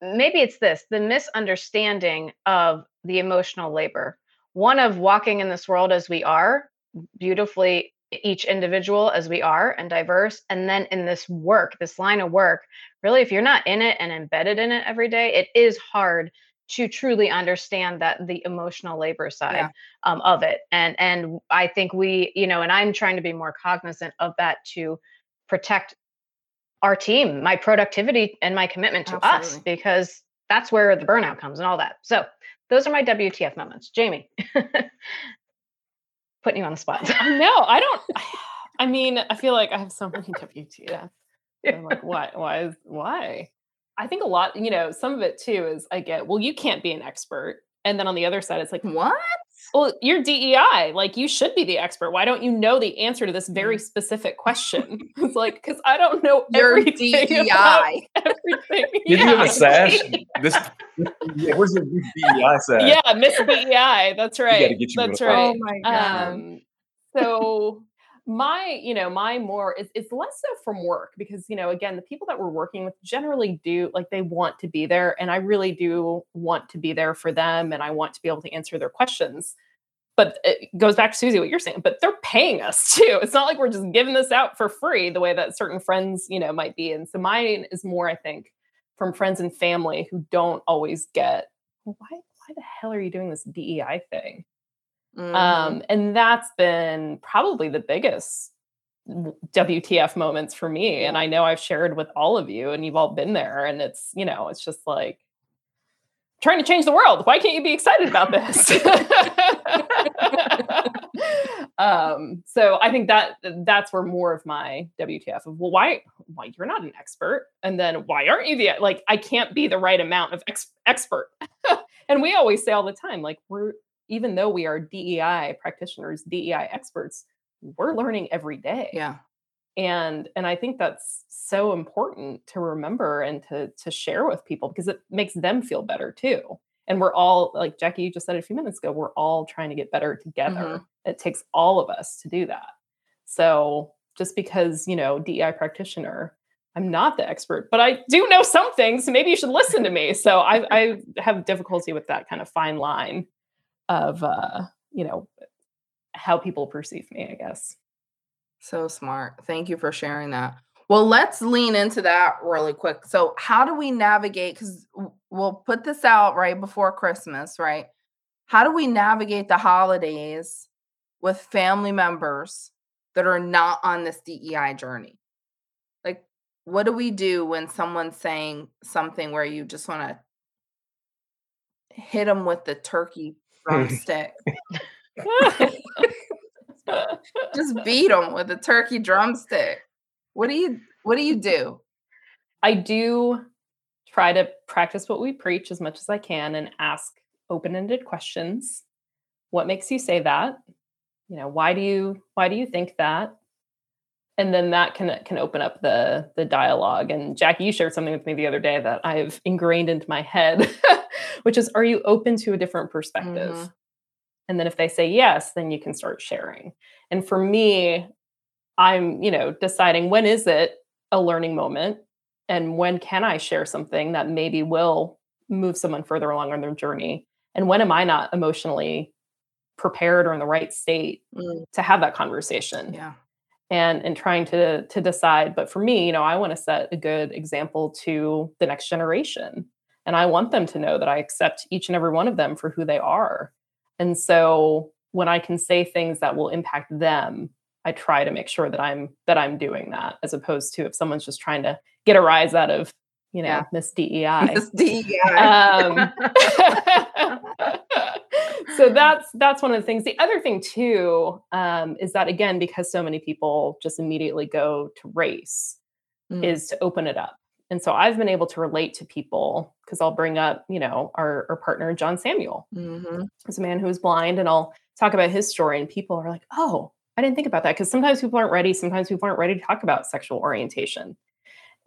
maybe it's this the misunderstanding of the emotional labor one of walking in this world as we are beautifully each individual as we are and diverse and then in this work this line of work really if you're not in it and embedded in it every day it is hard to truly understand that the emotional labor side yeah. um, of it and and i think we you know and i'm trying to be more cognizant of that to protect our team, my productivity, and my commitment to Absolutely. us because that's where the burnout comes and all that. So those are my WTF moments. Jamie, [LAUGHS] putting you on the spot. no, I don't. [SIGHS] I mean, I feel like I have so many [LAUGHS] WTF. I'm like, why? Why? Is, why? I think a lot, you know, some of it too is I get, well, you can't be an expert. And then on the other side, it's like, what? Well, you're DEI. Like you should be the expert. Why don't you know the answer to this very mm. specific question? [LAUGHS] it's like because I don't know you're everything [LAUGHS] DEI. [LAUGHS] everything. Did yeah. you have a sash? This where's your DEI sash? Yeah, Miss DEI. That's right. That's right. Oh my god. Um, so my you know my more is it's less so from work because you know again the people that we're working with generally do like they want to be there and i really do want to be there for them and i want to be able to answer their questions. But it goes back to susie what you're saying but they're paying us [LAUGHS] too. It's not like we're just giving this out for free the way that certain friends you know might be. And so mine is more i think from friends and family who don't always get well, why why the hell are you doing this dei thing Mm-hmm. Um, and that's been probably the biggest WTF moments for me. And I know I've shared with all of you and you've all been there. And it's, you know, it's just like trying to change the world. Why can't you be excited about this? [LAUGHS] um, so I think that that's where more of my WTF of, well, why, why you're not an expert? And then why aren't you the, like, I can't be the right amount of ex- expert. [LAUGHS] and we always say all the time, like, we're, even though we are DEI practitioners, DEI experts, we're learning every day. Yeah. And and I think that's so important to remember and to to share with people because it makes them feel better too. And we're all like Jackie you just said a few minutes ago, we're all trying to get better together. Mm-hmm. It takes all of us to do that. So just because, you know, DEI practitioner, I'm not the expert, but I do know some things. So maybe you should listen to me. So I, I have difficulty with that kind of fine line of uh, you know, how people perceive me, I guess. So smart. Thank you for sharing that. Well, let's lean into that really quick. So, how do we navigate? Because we'll put this out right before Christmas, right? How do we navigate the holidays with family members that are not on this DEI journey? Like, what do we do when someone's saying something where you just want to hit them with the turkey drumstick? [LAUGHS] Just beat them with a turkey drumstick. What do you what do you do? I do try to practice what we preach as much as I can and ask open-ended questions. What makes you say that? You know, why do you why do you think that? And then that can can open up the the dialogue. And Jackie, you shared something with me the other day that I've ingrained into my head, [LAUGHS] which is are you open to a different perspective? Mm-hmm. And then if they say yes, then you can start sharing. And for me, I'm, you know, deciding when is it a learning moment and when can I share something that maybe will move someone further along on their journey? And when am I not emotionally prepared or in the right state mm. to have that conversation? Yeah. And and trying to to decide. But for me, you know, I want to set a good example to the next generation. And I want them to know that I accept each and every one of them for who they are and so when I can say things that will impact them, I try to make sure that I'm that I'm doing that as opposed to if someone's just trying to get a rise out of, you know, yeah. Miss DEI. [LAUGHS] Miss DEI. Um, [LAUGHS] [LAUGHS] so that's that's one of the things. The other thing too um, is that again, because so many people just immediately go to race, mm. is to open it up. And so I've been able to relate to people because I'll bring up, you know, our, our partner, John Samuel. Mm-hmm. He's a man who is blind, and I'll talk about his story. And people are like, oh, I didn't think about that. Because sometimes people aren't ready. Sometimes people aren't ready to talk about sexual orientation.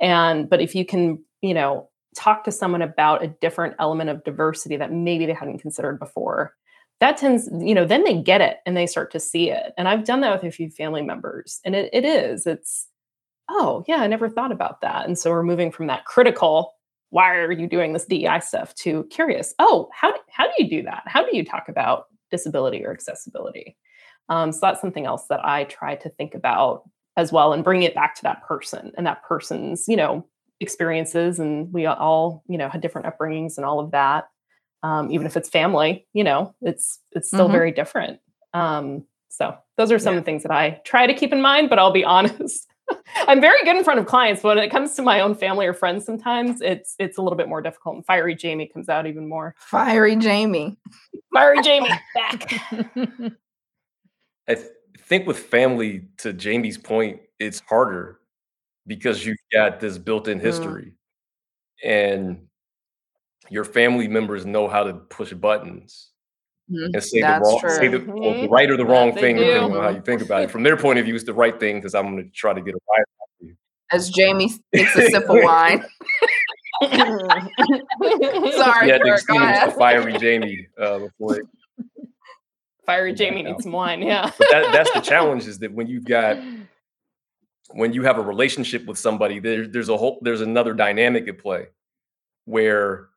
And, but if you can, you know, talk to someone about a different element of diversity that maybe they hadn't considered before, that tends, you know, then they get it and they start to see it. And I've done that with a few family members. And it, it is, it's, oh, yeah, I never thought about that. And so we're moving from that critical, why are you doing this DEI stuff, to curious, oh, how, how do you do that? How do you talk about disability or accessibility? Um, so that's something else that I try to think about as well and bring it back to that person and that person's, you know, experiences. And we all, you know, had different upbringings and all of that. Um, even if it's family, you know, it's it's still mm-hmm. very different. Um, so those are some yeah. of the things that I try to keep in mind, but I'll be [LAUGHS] honest, [LAUGHS] I'm very good in front of clients, but when it comes to my own family or friends, sometimes it's it's a little bit more difficult. And fiery Jamie comes out even more. Fiery Jamie, fiery [LAUGHS] Jamie, back. I th- think with family, to Jamie's point, it's harder because you've got this built-in mm. history, mm. and your family members know how to push buttons. And say That's the wrong, true. say the, well, the, right or the wrong thing, do. depending on how you think about it. From their point of view, it's the right thing because I'm going to try to get a right you. As Jamie takes a sip of [LAUGHS] wine. [LAUGHS] Sorry, yeah, to extinguish fiery Jamie uh, before. It, fiery Jamie needs some wine. Yeah, but that, that's the challenge: is that when you've got [LAUGHS] when you have a relationship with somebody, there, there's a whole there's another dynamic at play where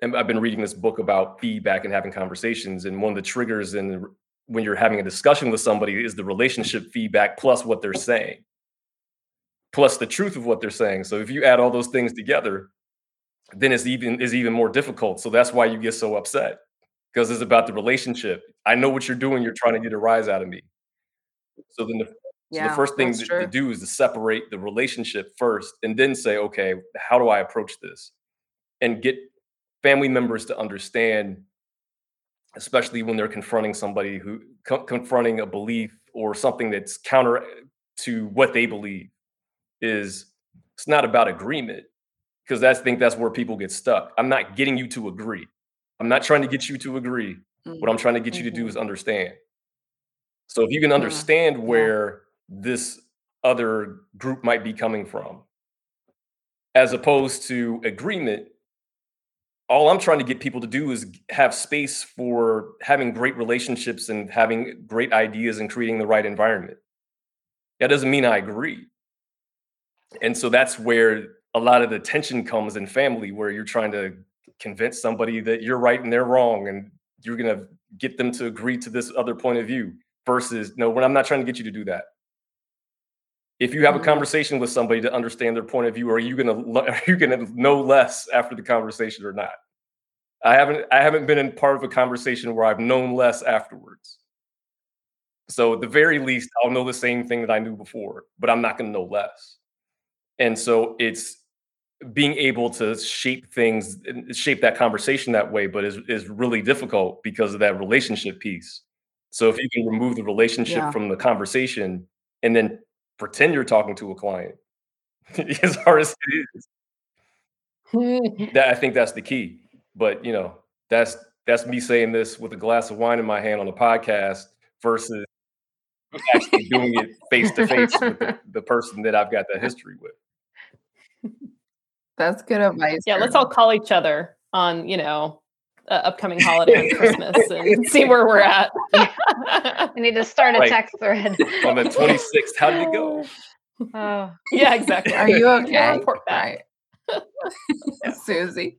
and I've been reading this book about feedback and having conversations. And one of the triggers in when you're having a discussion with somebody is the relationship feedback plus what they're saying, plus the truth of what they're saying. So if you add all those things together, then it's even is even more difficult. So that's why you get so upset because it's about the relationship. I know what you're doing. You're trying to get a rise out of me. So then the So the first thing to, to do is to separate the relationship first and then say, okay, how do I approach this? And get family members to understand, especially when they're confronting somebody who co- confronting a belief or something that's counter eh, to what they believe is it's not about agreement because that's I think that's where people get stuck. I'm not getting you to agree. I'm not trying to get you to agree. What I'm trying to get you to do is understand. So if you can understand yeah. where this other group might be coming from, as opposed to agreement, all I'm trying to get people to do is have space for having great relationships and having great ideas and creating the right environment. That doesn't mean I agree. And so that's where a lot of the tension comes in family, where you're trying to convince somebody that you're right and they're wrong, and you're gonna get them to agree to this other point of view. Versus, no, when I'm not trying to get you to do that. If you have a Mhm. conversation with somebody to understand their point of view, are you gonna [LAUGHS] are you gonna know less after the conversation or not? I haven't I haven't been in part of a conversation where I've known less afterwards. So at the very least, I'll know the same thing that I knew before, but I'm not going to know less. And so it's being able to shape things, shape that conversation that way, but is is really difficult because of that relationship piece. So if you can remove the relationship Yeah. from the conversation and then pretend you're talking to a client, [LAUGHS] as hard as it is, that I think that's the key. But you know, that's that's me saying this with a glass of wine in my hand on a podcast versus actually doing it face to face with the, [LAUGHS] the person that I've got that history with. That's good advice. yeah, let's all call each other on, you know, uh, upcoming holiday on Christmas [LAUGHS] and see where we're at. [LAUGHS] We need to start a Right. text thread. [LAUGHS] On the 26th, how did it go? Oh, yeah, exactly. Are you Yeah, okay? report back. Right. Susie.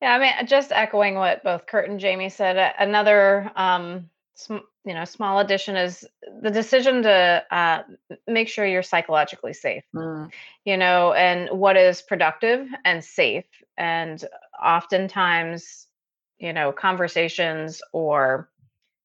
Yeah, I mean, just echoing what both Kurt and Jamie said. Another, um, sm- you know, small addition is the decision to uh, make sure you're psychologically safe. Mm, You know, and what is productive and safe. And oftentimes, you know, conversations or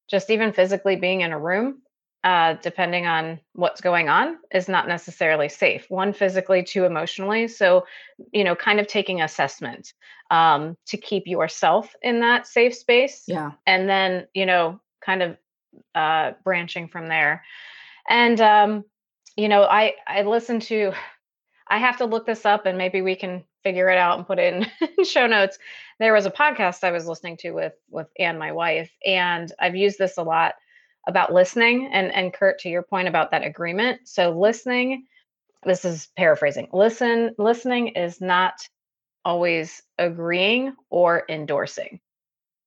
just even physically being in a room, uh, depending on what's going on, is not necessarily safe. One physically, two emotionally. So, you know, kind of taking assessment um, to keep yourself in that safe space, yeah. and then you know, kind of uh, branching from there. And um, you know, I I listen to. [SIGHS] I have to look this up, and maybe we can figure it out and put it [LAUGHS] in show notes. There was a podcast I was listening to with with Anne, my wife, and I've used this a lot about listening. And and Kurt, to your point about that agreement, so listening. This is paraphrasing. Listen, listening is not always agreeing or endorsing.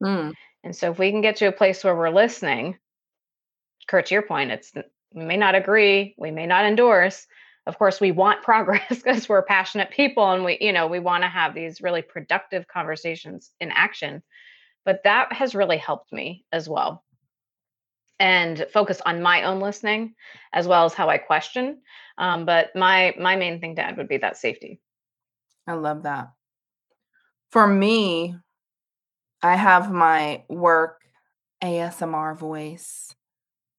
Mm, And so if we can get to a place where we're listening, Kurt, to your point, it's we may not agree, we may not endorse. Of course, we want progress [LAUGHS] because we're passionate people and we, you know, we want to have these really productive conversations in action. But that has really helped me as well. And focus on my own listening as well as how I question. Um, but my my main thing to add would be that safety. I love that. For me, I have my work ASMR voice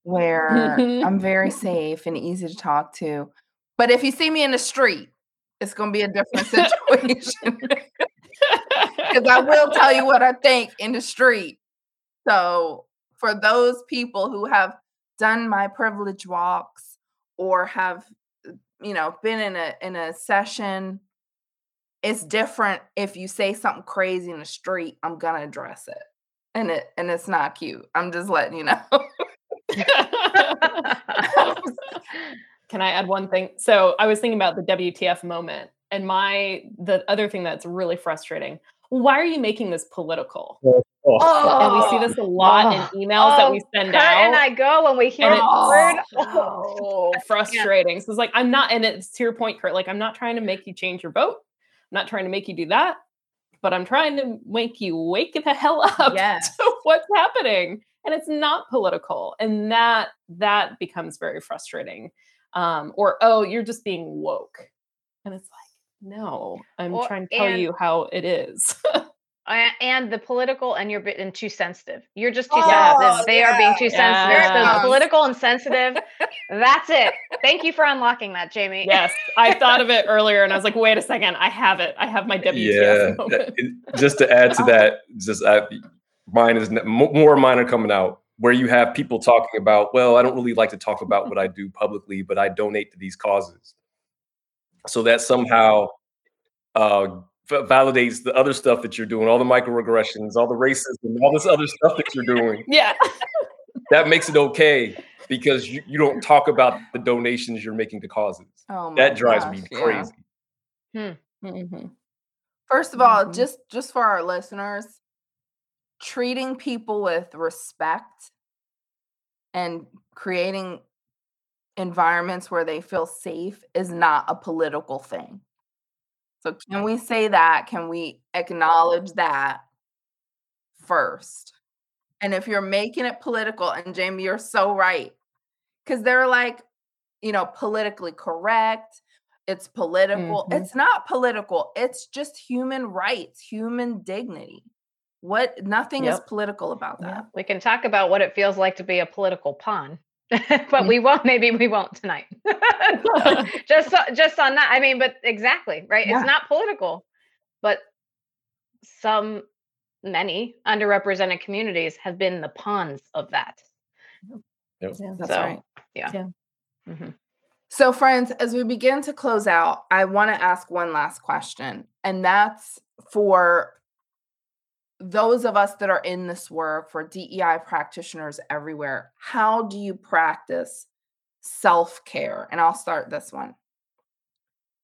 where [LAUGHS] I'm very safe and easy to talk to. But if you see me in the street, it's going to be a different situation. Because I will tell you what I think in the street. So, for those people who have done my privilege walks or have you know been in a in a session it's different if you say something crazy in the street i'm gonna address it. And it and it's not cute. I'm just letting you know [LAUGHS] [LAUGHS] Can I add one thing? So I was thinking about the WTF moment, and my the other thing that's really frustrating. Why are you making this political? And we see this a oh, lot in oh, emails that we oh, send Oh, Kurt out. and I go when we hear and the it's word. so [LAUGHS] frustrating. So it's like I'm not, and it's to your point, Kurt. Like I'm not trying to make you change your vote. I'm not trying to make you do that, but I'm trying to make you wake the hell [LAUGHS] up Yes. to what's happening. And it's not political, and that that becomes very frustrating. Um, or oh, you're just being woke, and it's like no, I'm Well, trying to tell and- you how it is. [LAUGHS] and the political and you're being too sensitive. You're just too Oh, sensitive. They are being too sensitive. Yes. So political and sensitive. [LAUGHS] that's it. Thank you for unlocking that, Jamie. yes, I thought of it earlier, and I was like, [LAUGHS] "Wait a second, I have it. I have my WTF yeah. moment." it- just to add to that, just uh, mine is more mine are coming out where you have people talking about, well, I don't really like to talk about what I do publicly, but I donate to these causes. So that somehow uh, validates the other stuff that you're doing, all the microaggressions, all the racism, all this other stuff that you're doing. Yeah, That makes it okay because you, you don't talk about the donations you're making to causes. Oh my That drives gosh, me yeah. crazy. Mhm. First of all, Mhm. just just for our listeners, treating people with respect and creating environments where they feel safe is not a political thing. So can we say that? Can we acknowledge that first? And if you're making it political, and Jamie, you're so right. Because they're like, you know, politically correct. It's political. Mhm. It's not political. It's just human rights, human dignity. What nothing is political about Yep. that. We can talk about what it feels like to be a political pawn. [LAUGHS] but we won't maybe we won't tonight. [LAUGHS] [LAUGHS] just so- just on that. I mean, but exactly, right? Yeah. It's not political, but some many underrepresented communities have been the pawns of that. That's So, right. Mhm. So, friends, as we begin to close out, I want to ask one last question, and that's for those of us that are in this work, for DEI practitioners everywhere. How do you practice self care? And I'll start this one.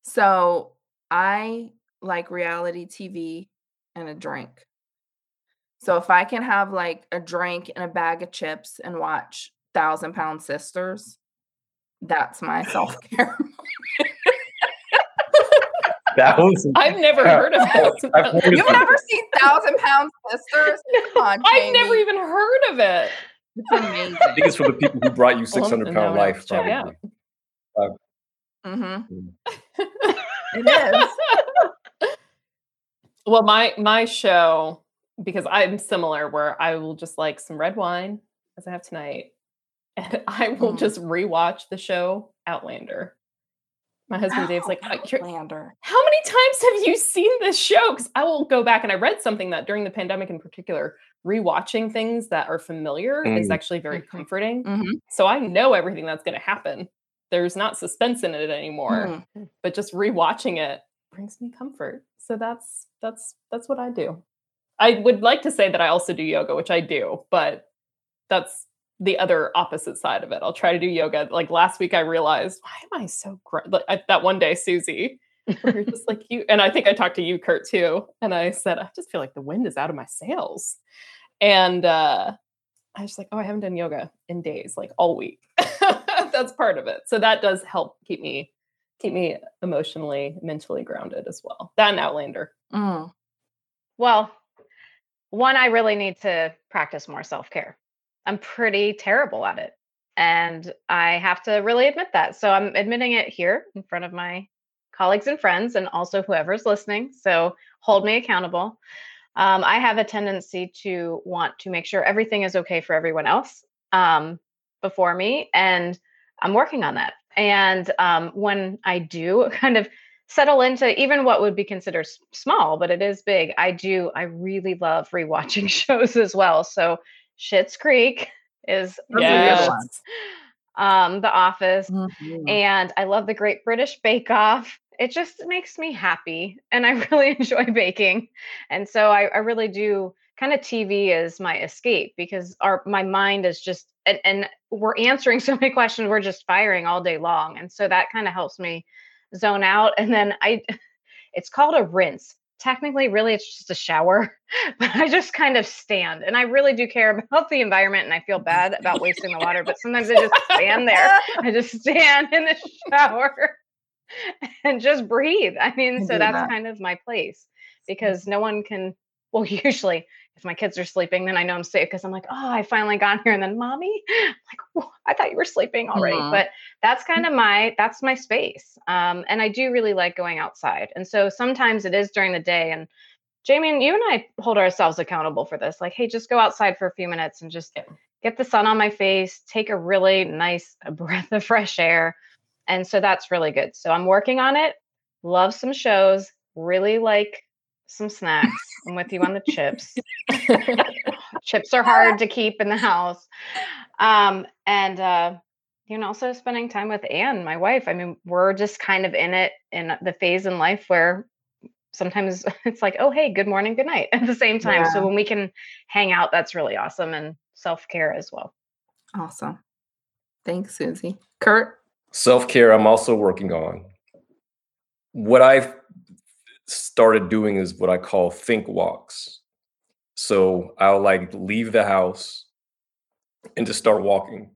So, I like reality TV and a drink. So, if I can have like a drink and a bag of chips and watch Thousand Pound Sisters, that's my [LAUGHS] self care. [LAUGHS] That was I've never heard of I've that. heard You've never [LAUGHS] seen Thousand Pound Sisters? [LAUGHS] Come on, I've never even heard of it. It's amazing. I think it's for the people who brought you 600 now pound life. to check it out. Probably. hmm It is. [LAUGHS] Well, my my show because I'm similar where I will just like some red wine as I have tonight, and I will Mm. just rewatch the show Outlander. My husband Dave's like, "Oh, Outlander. how many times have you seen this show? Because I will go back and I read something that during the pandemic in particular, rewatching things that are familiar is Mm. actually very Mhm. comforting. Mhm. So I know everything that's going to happen. There's not suspense in it anymore, Mm. but just rewatching it brings me comfort. So that's that's that's what I do. I would like to say that I also do yoga, which I do, but that's the other opposite side of it. I'll try to do yoga. Like last week, I realized why am I so gr-? like I, that one day, Susie, you're just like [LAUGHS] you, and I think I talked to you, Kurt, too. And I said, I just feel like the wind is out of my sails, and uh, I was like, oh, I haven't done yoga in days, like all week. [LAUGHS] that's part of it. So that does help keep me keep me emotionally, mentally grounded as well. That and Outlander. Mm. Well, one, I really need to practice more self care. I'm pretty terrible at it. And I have to really admit that. So I'm admitting it here in front of my colleagues and friends and also whoever's listening. So hold me accountable. Um, I have a tendency to want to make sure everything is okay for everyone else um, before me. And I'm working on that. And um, when I do [LAUGHS] kind of settle into even what would be considered small, but it is big. I do. I really love rewatching [LAUGHS] shows as well. So Schitt's Creek is yes. um, The Office, Mhm. and I love the Great British Bake Off. It just makes me happy, and I [LAUGHS] really enjoy baking, and so I, I really do. Kind of TV is my escape because our my mind is just and, and we're answering [LAUGHS] so many questions. We're just firing all day long, and so that kind of helps me zone out. And then I, [LAUGHS] it's called a rinse. Technically, really, it's just a shower, [LAUGHS] but I just kind of stand, and I really do care about the environment, and I feel bad about wasting the water. But sometimes I just stand there. [LAUGHS] I just stand in the shower [LAUGHS] and just breathe. I mean, I so that's that. kind of my place because no one can. Well, usually, if my kids are sleeping, then I know I'm safe because I'm like, oh, I finally got here, and then mommy, I'm [LAUGHS] like, "Whoa, I thought you were sleeping already. Mhm. But that's kind of my that's my space, um, and I do really like going outside. And so sometimes it is during the day, and Jamie, and you and I hold ourselves accountable for this. Like, hey, just go outside for a few minutes and just get the sun on my face, take a really nice breath [LAUGHS] of fresh air. And so that's really good. So I'm working on it. Love some shows, really like some snacks. I'm with you on the chips. chips are hard to keep in the house. Um, and uh, you know, also spending time with Anne, my wife. I mean, we're just kind of in it in the phase in life where sometimes [LAUGHS] it's like, oh, hey, good morning, good night [LAUGHS] at the same time. Yeah. So when we can hang out, that's really awesome and self care as well. Awesome. Thanks, Susie. Kurt? Self care, I'm also working on. What I've started doing is what I call think walks. So I'll like leave the house and just start walking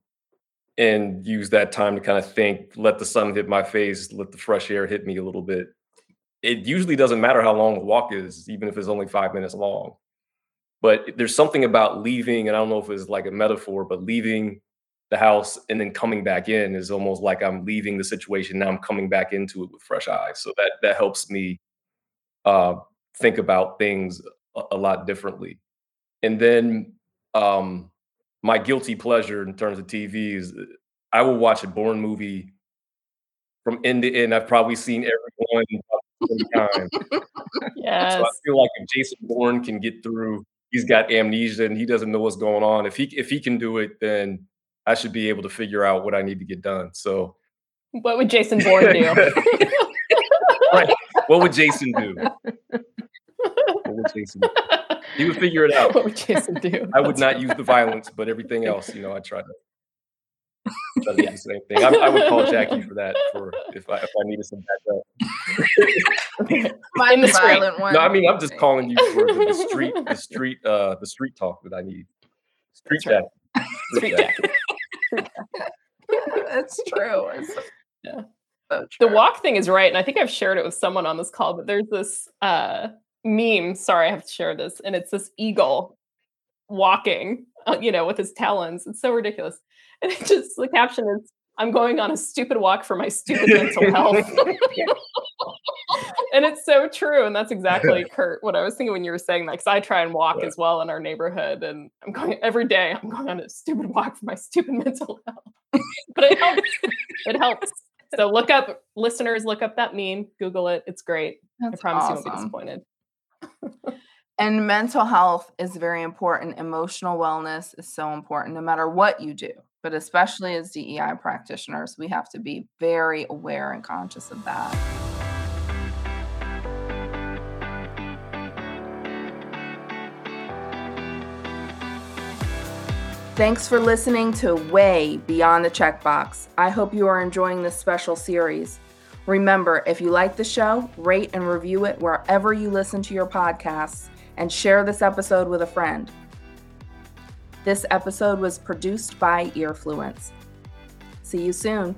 and use that time to kind of think, let the sun hit my face, let the fresh air hit me a little bit. It usually doesn't matter how long the walk is, even if it's only five minutes long. But there's something about leaving, and I don't know if it's like a metaphor, but leaving the house and then coming back in is almost like I'm leaving the situation. Now I'm coming back into it with fresh eyes. So that that helps me uh, think about things a, a, lot differently. And then um, my guilty pleasure in terms of TV is uh, I will watch a Bourne movie from end to end. I've probably seen every one times. [LAUGHS] yes. So I feel like if Jason Bourne can get through, he's got amnesia and he doesn't know what's going on. If he if he can do it, then I should be able to figure out what I need to get done. So, what would Jason Bourne do? [LAUGHS] [LAUGHS] right. What would Jason do? What would Jason do? He would figure it out. What would Jason do? I would not use the violence, but everything else, you know, I try to. Try to do the same thing. I, I, would call [LAUGHS] Jackie for that for if I if I needed some backup. [LAUGHS] Find the violent one. No, I mean I'm just calling you for the, the street, the [LAUGHS] street, uh, the street talk that I need. Street Jackie. Street Jackie. That's true. yeah. So the walk thing is right. And I think I've shared it with someone on this call, but there's this uh, meme. Sorry, I have to share this. And it's this eagle walking, uh, you know, with his talons. It's so ridiculous. And it just, the caption is, I'm going on a stupid walk for my stupid mental health. [LAUGHS] and it's so true. And that's exactly, Kurt, what I was thinking when you were saying that, because I try and walk as well in our neighborhood. And I'm going every day, I'm going on a stupid walk for my stupid [LAUGHS] mental health. but it helps. It helps. So look up, listeners, look up that meme, Google it. It's great. That's I promise awesome. you won't be disappointed. and mental health is very important. Emotional wellness is so important no matter what you do, but especially as DEI practitioners, we have to be very aware and conscious of that. Thanks for listening to Way Beyond the Checkbox. I hope you are enjoying this special series. Remember, if you like the show, rate and review it wherever you listen to your podcasts and share this episode with a friend. This episode was produced by Earfluence. See you soon.